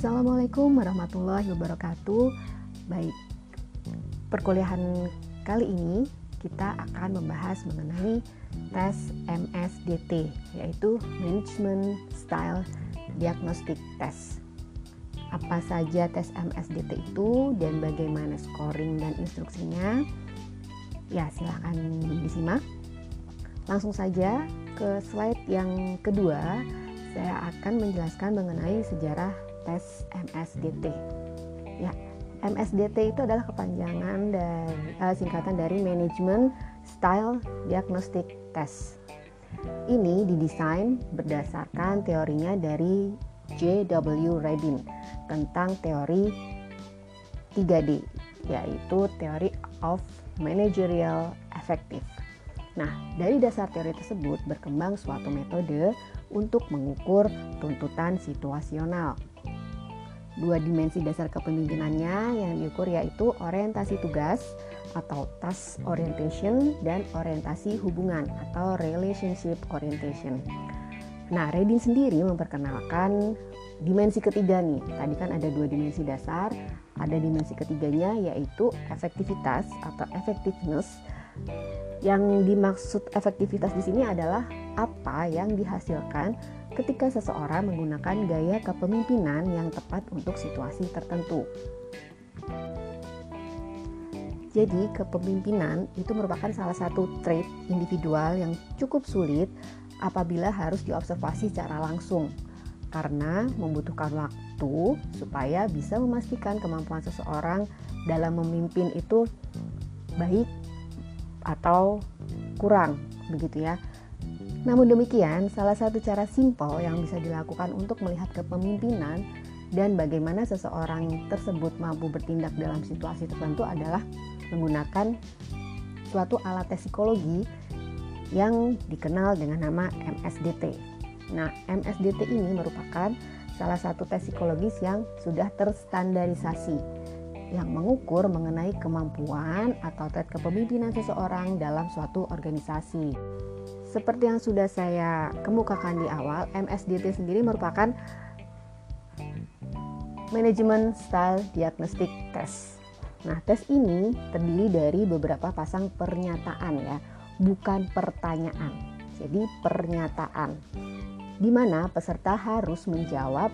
Assalamualaikum warahmatullahi wabarakatuh. Baik, perkuliahan kali ini kita akan membahas mengenai tes MSDT, yaitu Management Style Diagnostic Test. Apa saja tes MSDT itu dan bagaimana scoring dan instruksinya? Ya, silahkan disimak. Langsung saja ke slide yang kedua, saya akan menjelaskan mengenai sejarah tes MSDT. Ya, MSDT itu adalah kepanjangan dari uh, singkatan dari Management Style Diagnostic Test. Ini didesain berdasarkan teorinya dari J.W. Redin tentang teori 3D, yaitu Theory of Managerial Effective. Nah, dari dasar teori tersebut berkembang suatu metode untuk mengukur tuntutan situasional. Dua dimensi dasar kepemimpinannya yang diukur yaitu orientasi tugas atau task orientation dan orientasi hubungan atau relationship orientation. Nah, Redin sendiri memperkenalkan dimensi ketiga nih. Tadi kan ada dua dimensi dasar, ada dimensi ketiganya yaitu efektivitas atau effectiveness yang dimaksud efektivitas di sini adalah apa yang dihasilkan ketika seseorang menggunakan gaya kepemimpinan yang tepat untuk situasi tertentu. Jadi, kepemimpinan itu merupakan salah satu trait individual yang cukup sulit apabila harus diobservasi secara langsung karena membutuhkan waktu supaya bisa memastikan kemampuan seseorang dalam memimpin itu baik atau kurang begitu ya. Namun demikian, salah satu cara simpel yang bisa dilakukan untuk melihat kepemimpinan dan bagaimana seseorang tersebut mampu bertindak dalam situasi tertentu adalah menggunakan suatu alat tes psikologi yang dikenal dengan nama MSDT. Nah, MSDT ini merupakan salah satu tes psikologis yang sudah terstandarisasi yang mengukur mengenai kemampuan atau trait kepemimpinan seseorang dalam suatu organisasi. Seperti yang sudah saya kemukakan di awal, MSDT sendiri merupakan Management Style Diagnostic Test. Nah, tes ini terdiri dari beberapa pasang pernyataan ya, bukan pertanyaan. Jadi pernyataan di mana peserta harus menjawab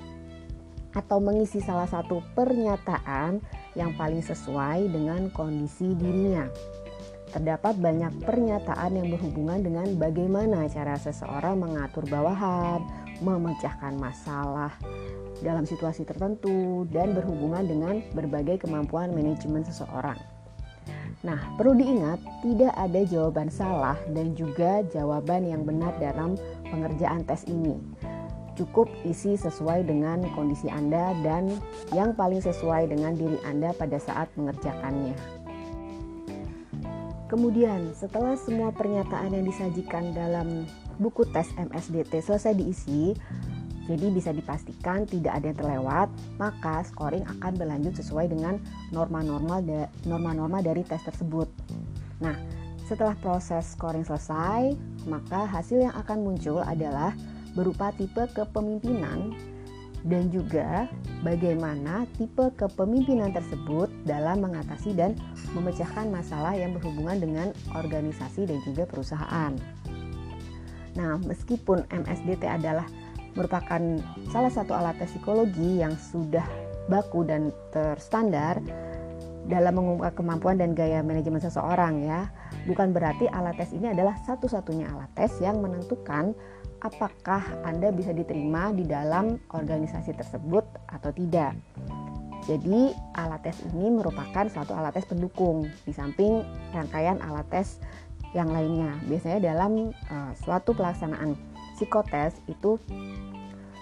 atau mengisi salah satu pernyataan yang paling sesuai dengan kondisi dirinya. Terdapat banyak pernyataan yang berhubungan dengan bagaimana cara seseorang mengatur bawahan, memecahkan masalah dalam situasi tertentu, dan berhubungan dengan berbagai kemampuan manajemen seseorang. Nah, perlu diingat, tidak ada jawaban salah dan juga jawaban yang benar dalam pengerjaan tes ini cukup isi sesuai dengan kondisi Anda dan yang paling sesuai dengan diri Anda pada saat mengerjakannya. Kemudian, setelah semua pernyataan yang disajikan dalam buku tes MSDT selesai diisi, jadi bisa dipastikan tidak ada yang terlewat, maka scoring akan berlanjut sesuai dengan norma-norma dari tes tersebut. Nah, setelah proses scoring selesai, maka hasil yang akan muncul adalah berupa tipe kepemimpinan dan juga bagaimana tipe kepemimpinan tersebut dalam mengatasi dan memecahkan masalah yang berhubungan dengan organisasi dan juga perusahaan. Nah, meskipun MSDT adalah merupakan salah satu alat tes psikologi yang sudah baku dan terstandar dalam mengungkap kemampuan dan gaya manajemen seseorang ya, bukan berarti alat tes ini adalah satu-satunya alat tes yang menentukan apakah Anda bisa diterima di dalam organisasi tersebut atau tidak. Jadi, alat tes ini merupakan suatu alat tes pendukung di samping rangkaian alat tes yang lainnya. Biasanya dalam uh, suatu pelaksanaan psikotes itu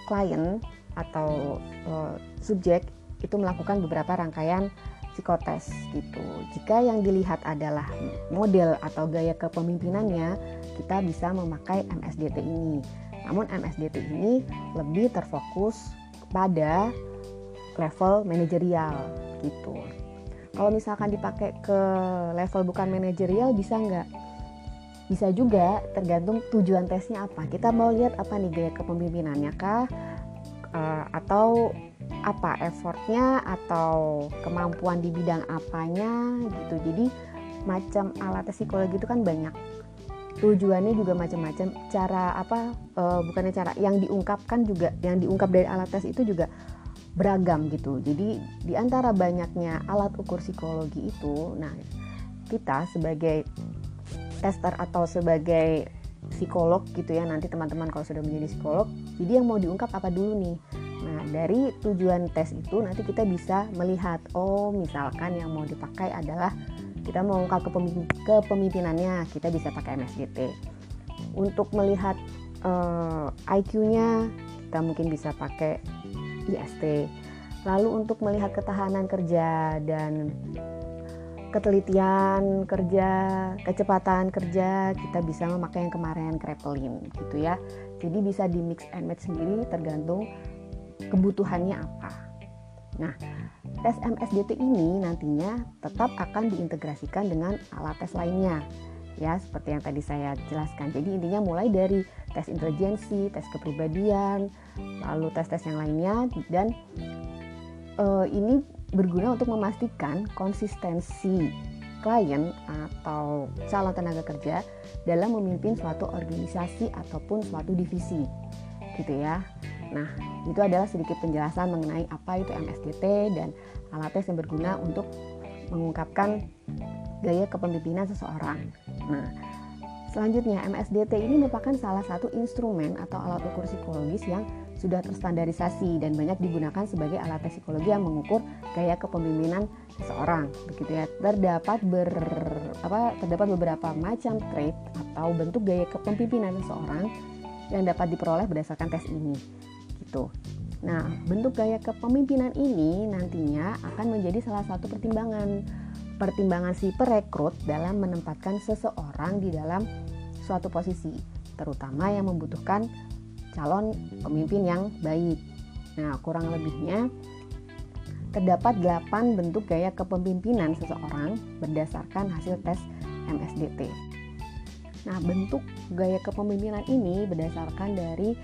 klien atau uh, subjek itu melakukan beberapa rangkaian psikotes gitu. Jika yang dilihat adalah model atau gaya kepemimpinannya, kita bisa memakai MSDT ini. Namun MSDT ini lebih terfokus pada level manajerial gitu. Kalau misalkan dipakai ke level bukan manajerial bisa nggak? Bisa juga tergantung tujuan tesnya apa. Kita mau lihat apa nih gaya kepemimpinannya kah? Uh, atau apa effortnya atau kemampuan di bidang apanya gitu jadi macam alat psikologi itu kan banyak tujuannya juga macam-macam. Cara apa uh, bukannya cara yang diungkapkan juga yang diungkap dari alat tes itu juga beragam gitu. Jadi di antara banyaknya alat ukur psikologi itu nah kita sebagai tester atau sebagai psikolog gitu ya nanti teman-teman kalau sudah menjadi psikolog jadi yang mau diungkap apa dulu nih? Nah dari tujuan tes itu nanti kita bisa melihat oh misalkan yang mau dipakai adalah kita mau ungkap kepemimpinannya kita bisa pakai MSGT untuk melihat uh, eh, IQ-nya kita mungkin bisa pakai IST lalu untuk melihat ketahanan kerja dan ketelitian kerja, kecepatan kerja, kita bisa memakai yang kemarin Krepelin gitu ya. Jadi bisa di mix and match sendiri tergantung kebutuhannya apa. Nah, tes MSDT ini nantinya tetap akan diintegrasikan dengan alat tes lainnya ya seperti yang tadi saya jelaskan. Jadi intinya mulai dari tes intelijensi, tes kepribadian, lalu tes-tes yang lainnya dan uh, ini berguna untuk memastikan konsistensi klien atau calon tenaga kerja dalam memimpin suatu organisasi ataupun suatu divisi gitu ya. Nah, itu adalah sedikit penjelasan mengenai apa itu MSDT dan alat tes yang berguna untuk mengungkapkan gaya kepemimpinan seseorang. Nah, selanjutnya MSDT ini merupakan salah satu instrumen atau alat ukur psikologis yang sudah terstandarisasi dan banyak digunakan sebagai alat tes psikologi yang mengukur gaya kepemimpinan seseorang. Begitu ya. Terdapat ber apa terdapat beberapa macam trait atau bentuk gaya kepemimpinan seseorang yang dapat diperoleh berdasarkan tes ini. Gitu. Nah, bentuk gaya kepemimpinan ini nantinya akan menjadi salah satu pertimbangan pertimbangan si perekrut dalam menempatkan seseorang di dalam suatu posisi, terutama yang membutuhkan calon pemimpin yang baik. Nah, kurang lebihnya terdapat 8 bentuk gaya kepemimpinan seseorang berdasarkan hasil tes MSDT. Nah, bentuk gaya kepemimpinan ini berdasarkan dari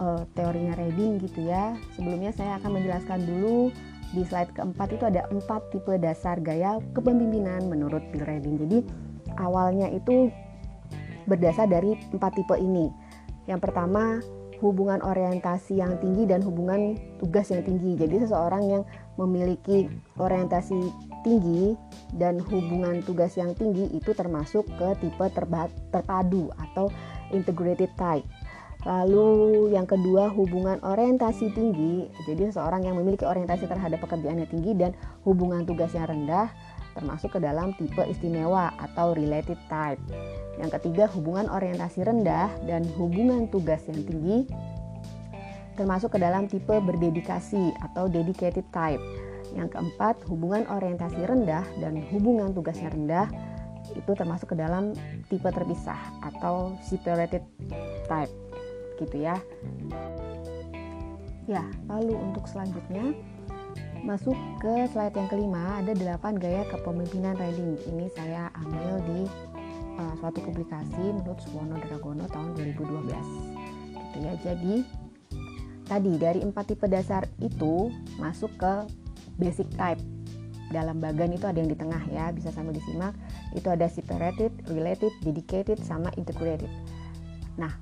uh, teorinya Reading gitu ya. Sebelumnya saya akan menjelaskan dulu di slide keempat itu ada empat tipe dasar gaya kepemimpinan menurut Bill Reading. Jadi awalnya itu berdasar dari empat tipe ini. Yang pertama hubungan orientasi yang tinggi dan hubungan tugas yang tinggi. Jadi seseorang yang memiliki orientasi tinggi dan hubungan tugas yang tinggi itu termasuk ke tipe terpadu atau integrated type. Lalu yang kedua hubungan orientasi tinggi. Jadi seseorang yang memiliki orientasi terhadap pekerjaannya tinggi dan hubungan tugas yang rendah termasuk ke dalam tipe istimewa atau related type. Yang ketiga hubungan orientasi rendah dan hubungan tugas yang tinggi termasuk ke dalam tipe berdedikasi atau dedicated type. Yang keempat hubungan orientasi rendah dan hubungan tugas yang rendah itu termasuk ke dalam tipe terpisah atau separated type gitu ya. Ya, lalu untuk selanjutnya masuk ke slide yang kelima ada 8 gaya kepemimpinan riding. Ini saya ambil di uh, suatu publikasi menurut Suwono Dragono tahun 2012. Gitu ya. Jadi tadi dari empat tipe dasar itu masuk ke basic type dalam bagan itu ada yang di tengah ya bisa sambil disimak itu ada separated, related, dedicated sama integrated. Nah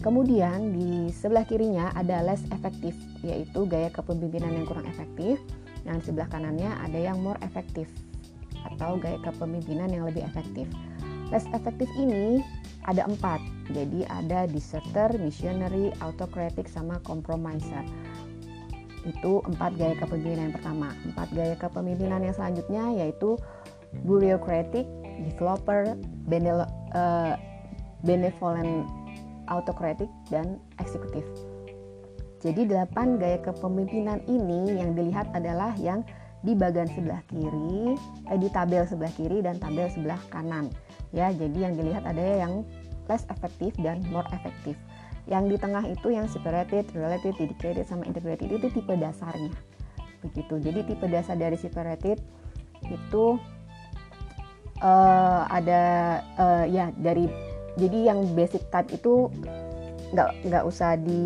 Kemudian di sebelah kirinya ada less efektif, yaitu gaya kepemimpinan yang kurang efektif. Dan di sebelah kanannya ada yang more efektif atau gaya kepemimpinan yang lebih efektif. Less efektif ini ada empat, jadi ada deserter, missionary, autocratic, sama compromiser. Itu empat gaya kepemimpinan yang pertama. Empat gaya kepemimpinan yang selanjutnya yaitu bureaucratic, developer, uh, benevolent autokratik, dan eksekutif. Jadi delapan gaya kepemimpinan ini yang dilihat adalah yang di bagian sebelah kiri, eh, di tabel sebelah kiri dan tabel sebelah kanan. Ya, jadi yang dilihat ada yang less efektif dan more efektif. Yang di tengah itu yang separated, related, dedicated, sama integrated itu tipe dasarnya. Begitu. Jadi tipe dasar dari separated itu uh, ada uh, ya dari jadi yang basic type itu nggak nggak usah di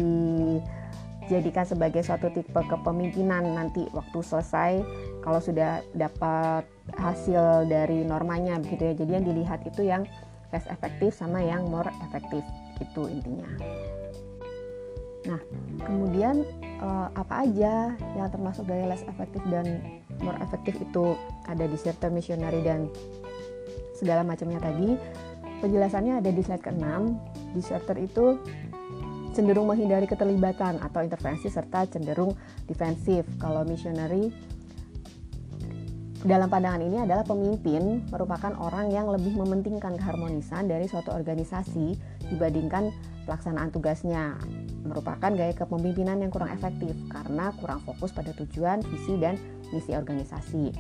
dijadikan sebagai suatu tipe kepemimpinan nanti waktu selesai kalau sudah dapat hasil dari normanya begitu ya. Jadi yang dilihat itu yang less efektif sama yang more efektif itu intinya. Nah, kemudian uh, apa aja yang termasuk dari less efektif dan more efektif itu ada di serta missionary dan segala macamnya tadi. Penjelasannya ada di slide ke-6. Diserter itu cenderung menghindari keterlibatan atau intervensi serta cenderung defensif. Kalau missionary dalam pandangan ini adalah pemimpin merupakan orang yang lebih mementingkan keharmonisan dari suatu organisasi dibandingkan pelaksanaan tugasnya merupakan gaya kepemimpinan yang kurang efektif karena kurang fokus pada tujuan, visi, dan misi organisasi.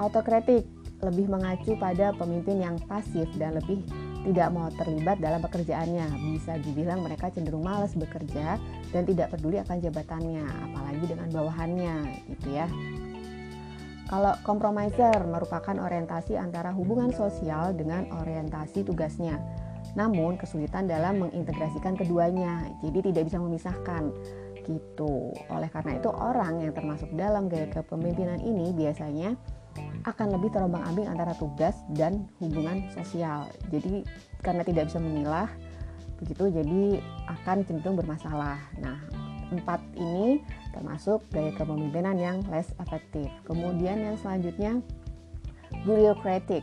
Autokritik lebih mengacu pada pemimpin yang pasif dan lebih tidak mau terlibat dalam pekerjaannya. Bisa dibilang mereka cenderung malas bekerja dan tidak peduli akan jabatannya, apalagi dengan bawahannya, gitu ya. Kalau compromiser merupakan orientasi antara hubungan sosial dengan orientasi tugasnya. Namun kesulitan dalam mengintegrasikan keduanya, jadi tidak bisa memisahkan gitu. Oleh karena itu orang yang termasuk dalam gaya kepemimpinan ini biasanya akan lebih terombang-ambing antara tugas dan hubungan sosial. Jadi karena tidak bisa memilah begitu jadi akan cenderung bermasalah. Nah, empat ini termasuk gaya kepemimpinan yang less efektif. Kemudian yang selanjutnya bureaucratic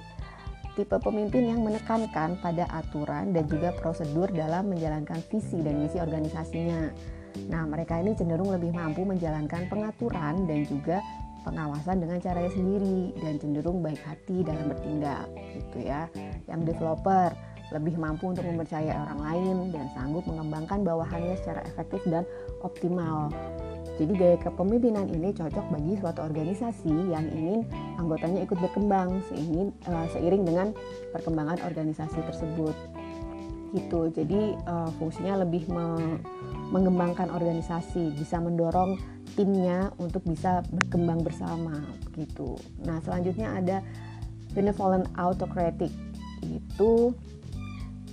tipe pemimpin yang menekankan pada aturan dan juga prosedur dalam menjalankan visi dan misi organisasinya. Nah, mereka ini cenderung lebih mampu menjalankan pengaturan dan juga pengawasan dengan caranya sendiri dan cenderung baik hati dalam bertindak gitu ya. Yang developer lebih mampu untuk mempercayai orang lain dan sanggup mengembangkan bawahannya secara efektif dan optimal. Jadi gaya kepemimpinan ini cocok bagi suatu organisasi yang ingin anggotanya ikut berkembang seingin, uh, seiring dengan perkembangan organisasi tersebut. Gitu. Jadi uh, fungsinya lebih me mengembangkan organisasi, bisa mendorong timnya untuk bisa berkembang bersama gitu. Nah, selanjutnya ada benevolent autocratic. Itu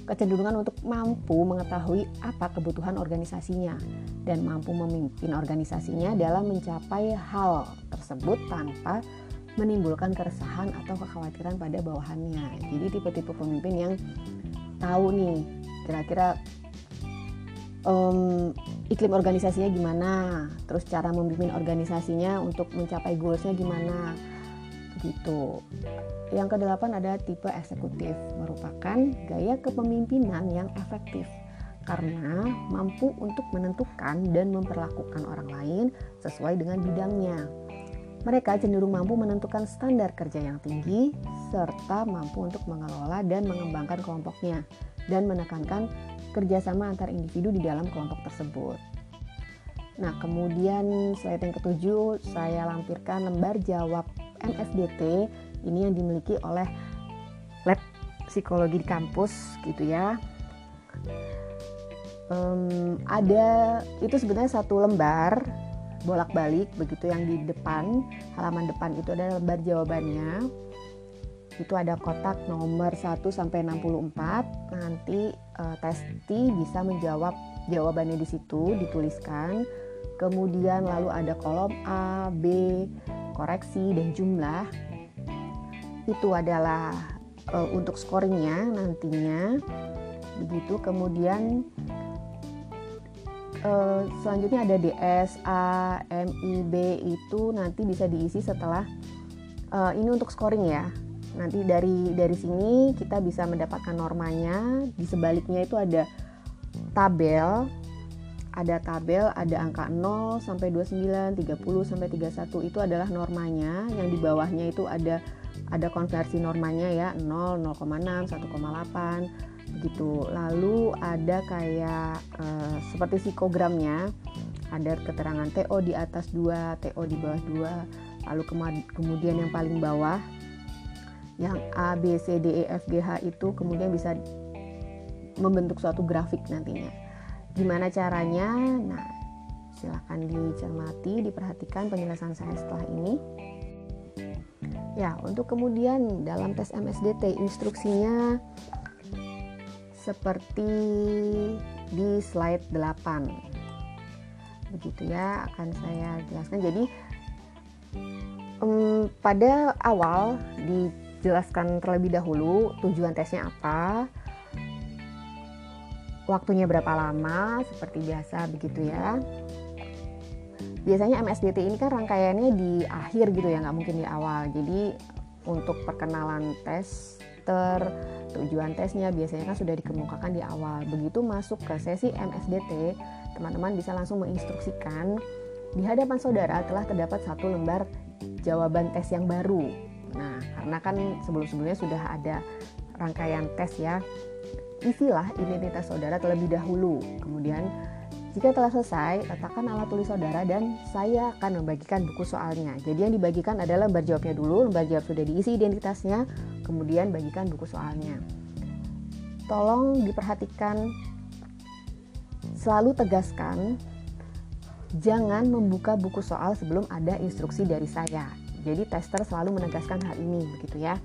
kecenderungan untuk mampu mengetahui apa kebutuhan organisasinya dan mampu memimpin organisasinya dalam mencapai hal tersebut tanpa menimbulkan keresahan atau kekhawatiran pada bawahannya. Jadi tipe-tipe pemimpin yang tahu nih kira-kira um, iklim organisasinya gimana, terus cara memimpin organisasinya untuk mencapai goalsnya gimana, gitu. Yang kedelapan ada tipe eksekutif, merupakan gaya kepemimpinan yang efektif karena mampu untuk menentukan dan memperlakukan orang lain sesuai dengan bidangnya. Mereka cenderung mampu menentukan standar kerja yang tinggi serta mampu untuk mengelola dan mengembangkan kelompoknya dan menekankan kerjasama antar individu di dalam kelompok tersebut. Nah, kemudian slide yang ketujuh saya lampirkan lembar jawab MSDT ini yang dimiliki oleh lab psikologi di kampus gitu ya. Um, ada itu sebenarnya satu lembar bolak-balik begitu yang di depan halaman depan itu ada lembar jawabannya itu ada kotak nomor 1 sampai 64 nanti uh, testi bisa menjawab jawabannya di situ dituliskan. Kemudian lalu ada kolom A, B, koreksi dan jumlah. Itu adalah uh, untuk scoringnya nantinya. Begitu. Kemudian uh, selanjutnya ada DS A M I B. Itu nanti bisa diisi setelah uh, ini untuk scoring ya nanti dari dari sini kita bisa mendapatkan normanya di sebaliknya itu ada tabel ada tabel, ada angka 0 sampai 29, 30 sampai 31 itu adalah normanya. Yang di bawahnya itu ada ada konversi normanya ya, 0, 0,6, 1,8 begitu. Lalu ada kayak uh, seperti psikogramnya. Ada keterangan TO di atas 2, TO di bawah 2. Lalu kemudian yang paling bawah yang A, B, C, D, E, F, G, H itu kemudian bisa membentuk suatu grafik nantinya Gimana caranya? Nah, silahkan dicermati, diperhatikan penjelasan saya setelah ini. Ya, untuk kemudian dalam tes MSDT instruksinya seperti di slide 8. begitu ya akan saya jelaskan jadi um, pada awal dijelaskan terlebih dahulu tujuan tesnya apa. Waktunya berapa lama seperti biasa begitu ya. Biasanya MSDT ini kan rangkaiannya di akhir gitu ya nggak mungkin di awal. Jadi untuk perkenalan tester tujuan tesnya biasanya kan sudah dikemukakan di awal. Begitu masuk ke sesi MSDT teman-teman bisa langsung menginstruksikan di hadapan saudara telah terdapat satu lembar jawaban tes yang baru nah karena kan sebelum-sebelumnya sudah ada rangkaian tes ya isilah identitas saudara terlebih dahulu. Kemudian jika telah selesai, letakkan alat tulis saudara dan saya akan membagikan buku soalnya. Jadi yang dibagikan adalah lembar jawabnya dulu, lembar jawab sudah diisi identitasnya, kemudian bagikan buku soalnya. Tolong diperhatikan, selalu tegaskan, jangan membuka buku soal sebelum ada instruksi dari saya. Jadi tester selalu menegaskan hal ini, begitu ya.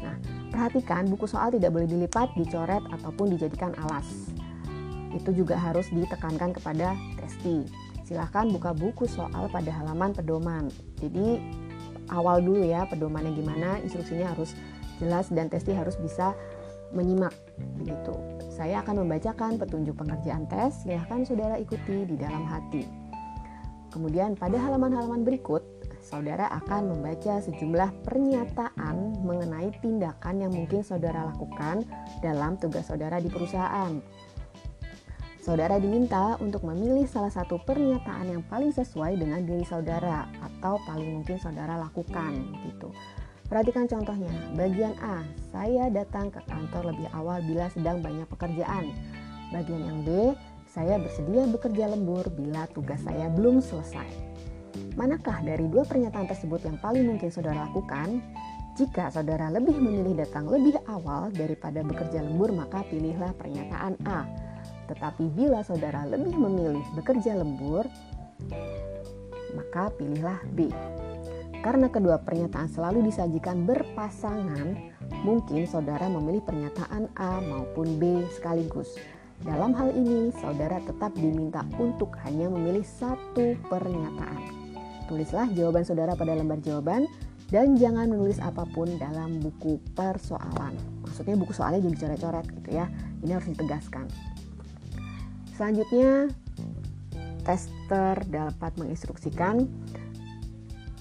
Nah, perhatikan buku soal tidak boleh dilipat, dicoret, ataupun dijadikan alas. Itu juga harus ditekankan kepada testi. Silahkan buka buku soal pada halaman pedoman. Jadi awal dulu ya pedomannya gimana, instruksinya harus jelas dan testi harus bisa menyimak begitu. Saya akan membacakan petunjuk pengerjaan tes, silahkan saudara ikuti di dalam hati. Kemudian pada halaman-halaman berikut saudara akan membaca sejumlah pernyataan mengenai tindakan yang mungkin saudara lakukan dalam tugas saudara di perusahaan. Saudara diminta untuk memilih salah satu pernyataan yang paling sesuai dengan diri saudara atau paling mungkin saudara lakukan gitu. Perhatikan contohnya, bagian A, saya datang ke kantor lebih awal bila sedang banyak pekerjaan. Bagian yang B, saya bersedia bekerja lembur bila tugas saya belum selesai. Manakah dari dua pernyataan tersebut yang paling mungkin saudara lakukan? Jika saudara lebih memilih datang lebih awal daripada bekerja lembur, maka pilihlah pernyataan A. Tetapi bila saudara lebih memilih bekerja lembur, maka pilihlah B. Karena kedua pernyataan selalu disajikan berpasangan, mungkin saudara memilih pernyataan A maupun B sekaligus. Dalam hal ini, saudara tetap diminta untuk hanya memilih satu pernyataan. Tulislah jawaban saudara pada lembar jawaban dan jangan menulis apa pun dalam buku persoalan. Maksudnya buku soalnya jadi coret-coret gitu ya. Ini harus ditegaskan. Selanjutnya, tester dapat menginstruksikan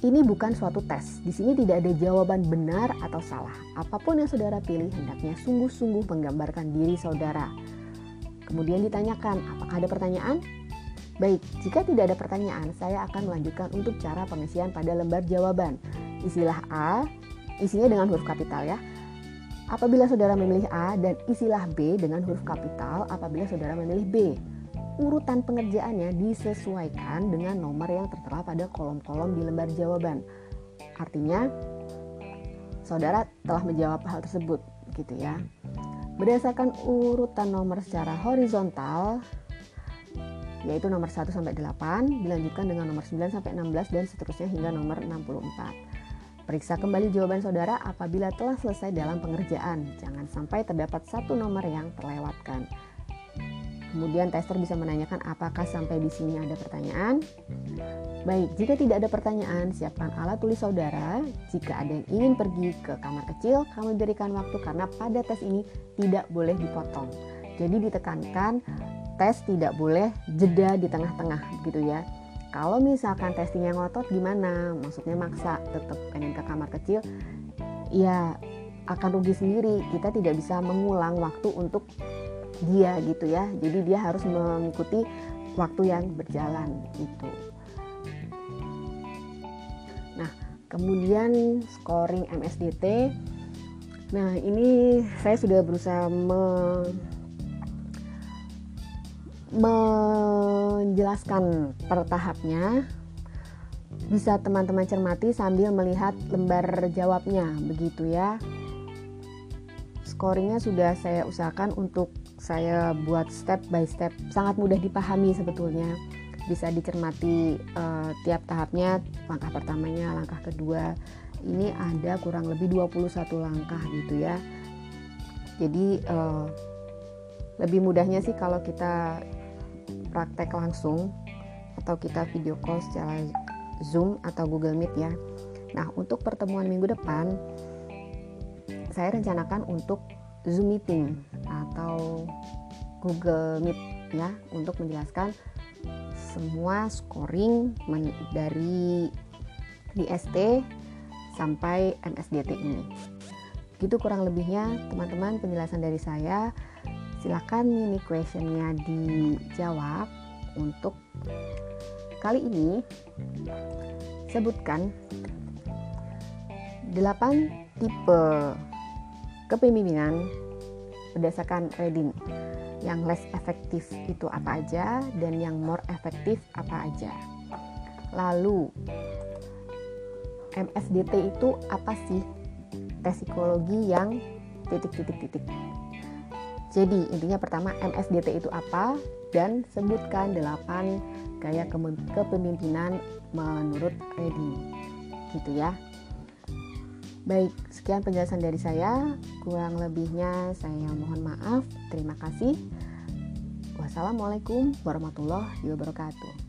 ini bukan suatu tes. Di sini tidak ada jawaban benar atau salah. Apa pun yang saudara pilih hendaknya sungguh-sungguh menggambarkan diri saudara. Kemudian ditanyakan, apakah ada pertanyaan? Baik, jika tidak ada pertanyaan, saya akan melanjutkan untuk cara pengisian pada lembar jawaban. Isilah A, isinya dengan huruf kapital ya. Apabila saudara memilih A dan isilah B dengan huruf kapital apabila saudara memilih B. Urutan pengerjaannya disesuaikan dengan nomor yang tertera pada kolom-kolom di lembar jawaban. Artinya, saudara telah menjawab hal tersebut, gitu ya. Berdasarkan urutan nomor secara horizontal, yaitu nomor 1 sampai 8, dilanjutkan dengan nomor 9 sampai 16 dan seterusnya hingga nomor 64. Periksa kembali jawaban saudara apabila telah selesai dalam pengerjaan. Jangan sampai terdapat satu nomor yang terlewatkan. Kemudian tester bisa menanyakan apakah sampai di sini ada pertanyaan. Baik, jika tidak ada pertanyaan, siapkan alat tulis saudara. Jika ada yang ingin pergi ke kamar kecil, kami berikan waktu karena pada tes ini tidak boleh dipotong. Jadi ditekankan tes tidak boleh jeda di tengah-tengah gitu ya. Kalau misalkan testingnya ngotot gimana? Maksudnya maksa tetap pengen ke kamar kecil ya akan rugi sendiri. Kita tidak bisa mengulang waktu untuk dia gitu ya. Jadi dia harus mengikuti waktu yang berjalan itu nah kemudian scoring MSDT nah ini saya sudah berusaha me menjelaskan per tahapnya. Bisa teman-teman cermati sambil melihat lembar jawabnya begitu ya. Scoringnya sudah saya usahakan untuk saya buat step by step. Sangat mudah dipahami sebetulnya. Bisa dicermati uh, tiap tahapnya langkah pertamanya langkah kedua. Ini ada kurang lebih 21 langkah gitu ya. Jadi uh, lebih mudahnya sih kalau kita praktek langsung atau kita video call secara Zoom atau Google Meet ya. Nah, untuk pertemuan minggu depan saya rencanakan untuk Zoom meeting atau Google Meet ya untuk menjelaskan semua scoring dari DST sampai MSDT ini. Gitu kurang lebihnya teman-teman penjelasan dari saya. Silakan mini questionnya dijawab. Untuk kali ini sebutkan 8 tipe kepemimpinan berdasarkan Reading yang less efektif itu apa aja dan yang more efektif apa aja. Lalu MSDT itu apa sih? Tes psikologi yang titik-titik-titik jadi intinya pertama MSDT itu apa dan sebutkan 8 gaya kepemimpinan menurut Reading gitu ya Baik, sekian penjelasan dari saya. Kurang lebihnya saya mohon maaf. Terima kasih. Wassalamualaikum warahmatullahi wabarakatuh.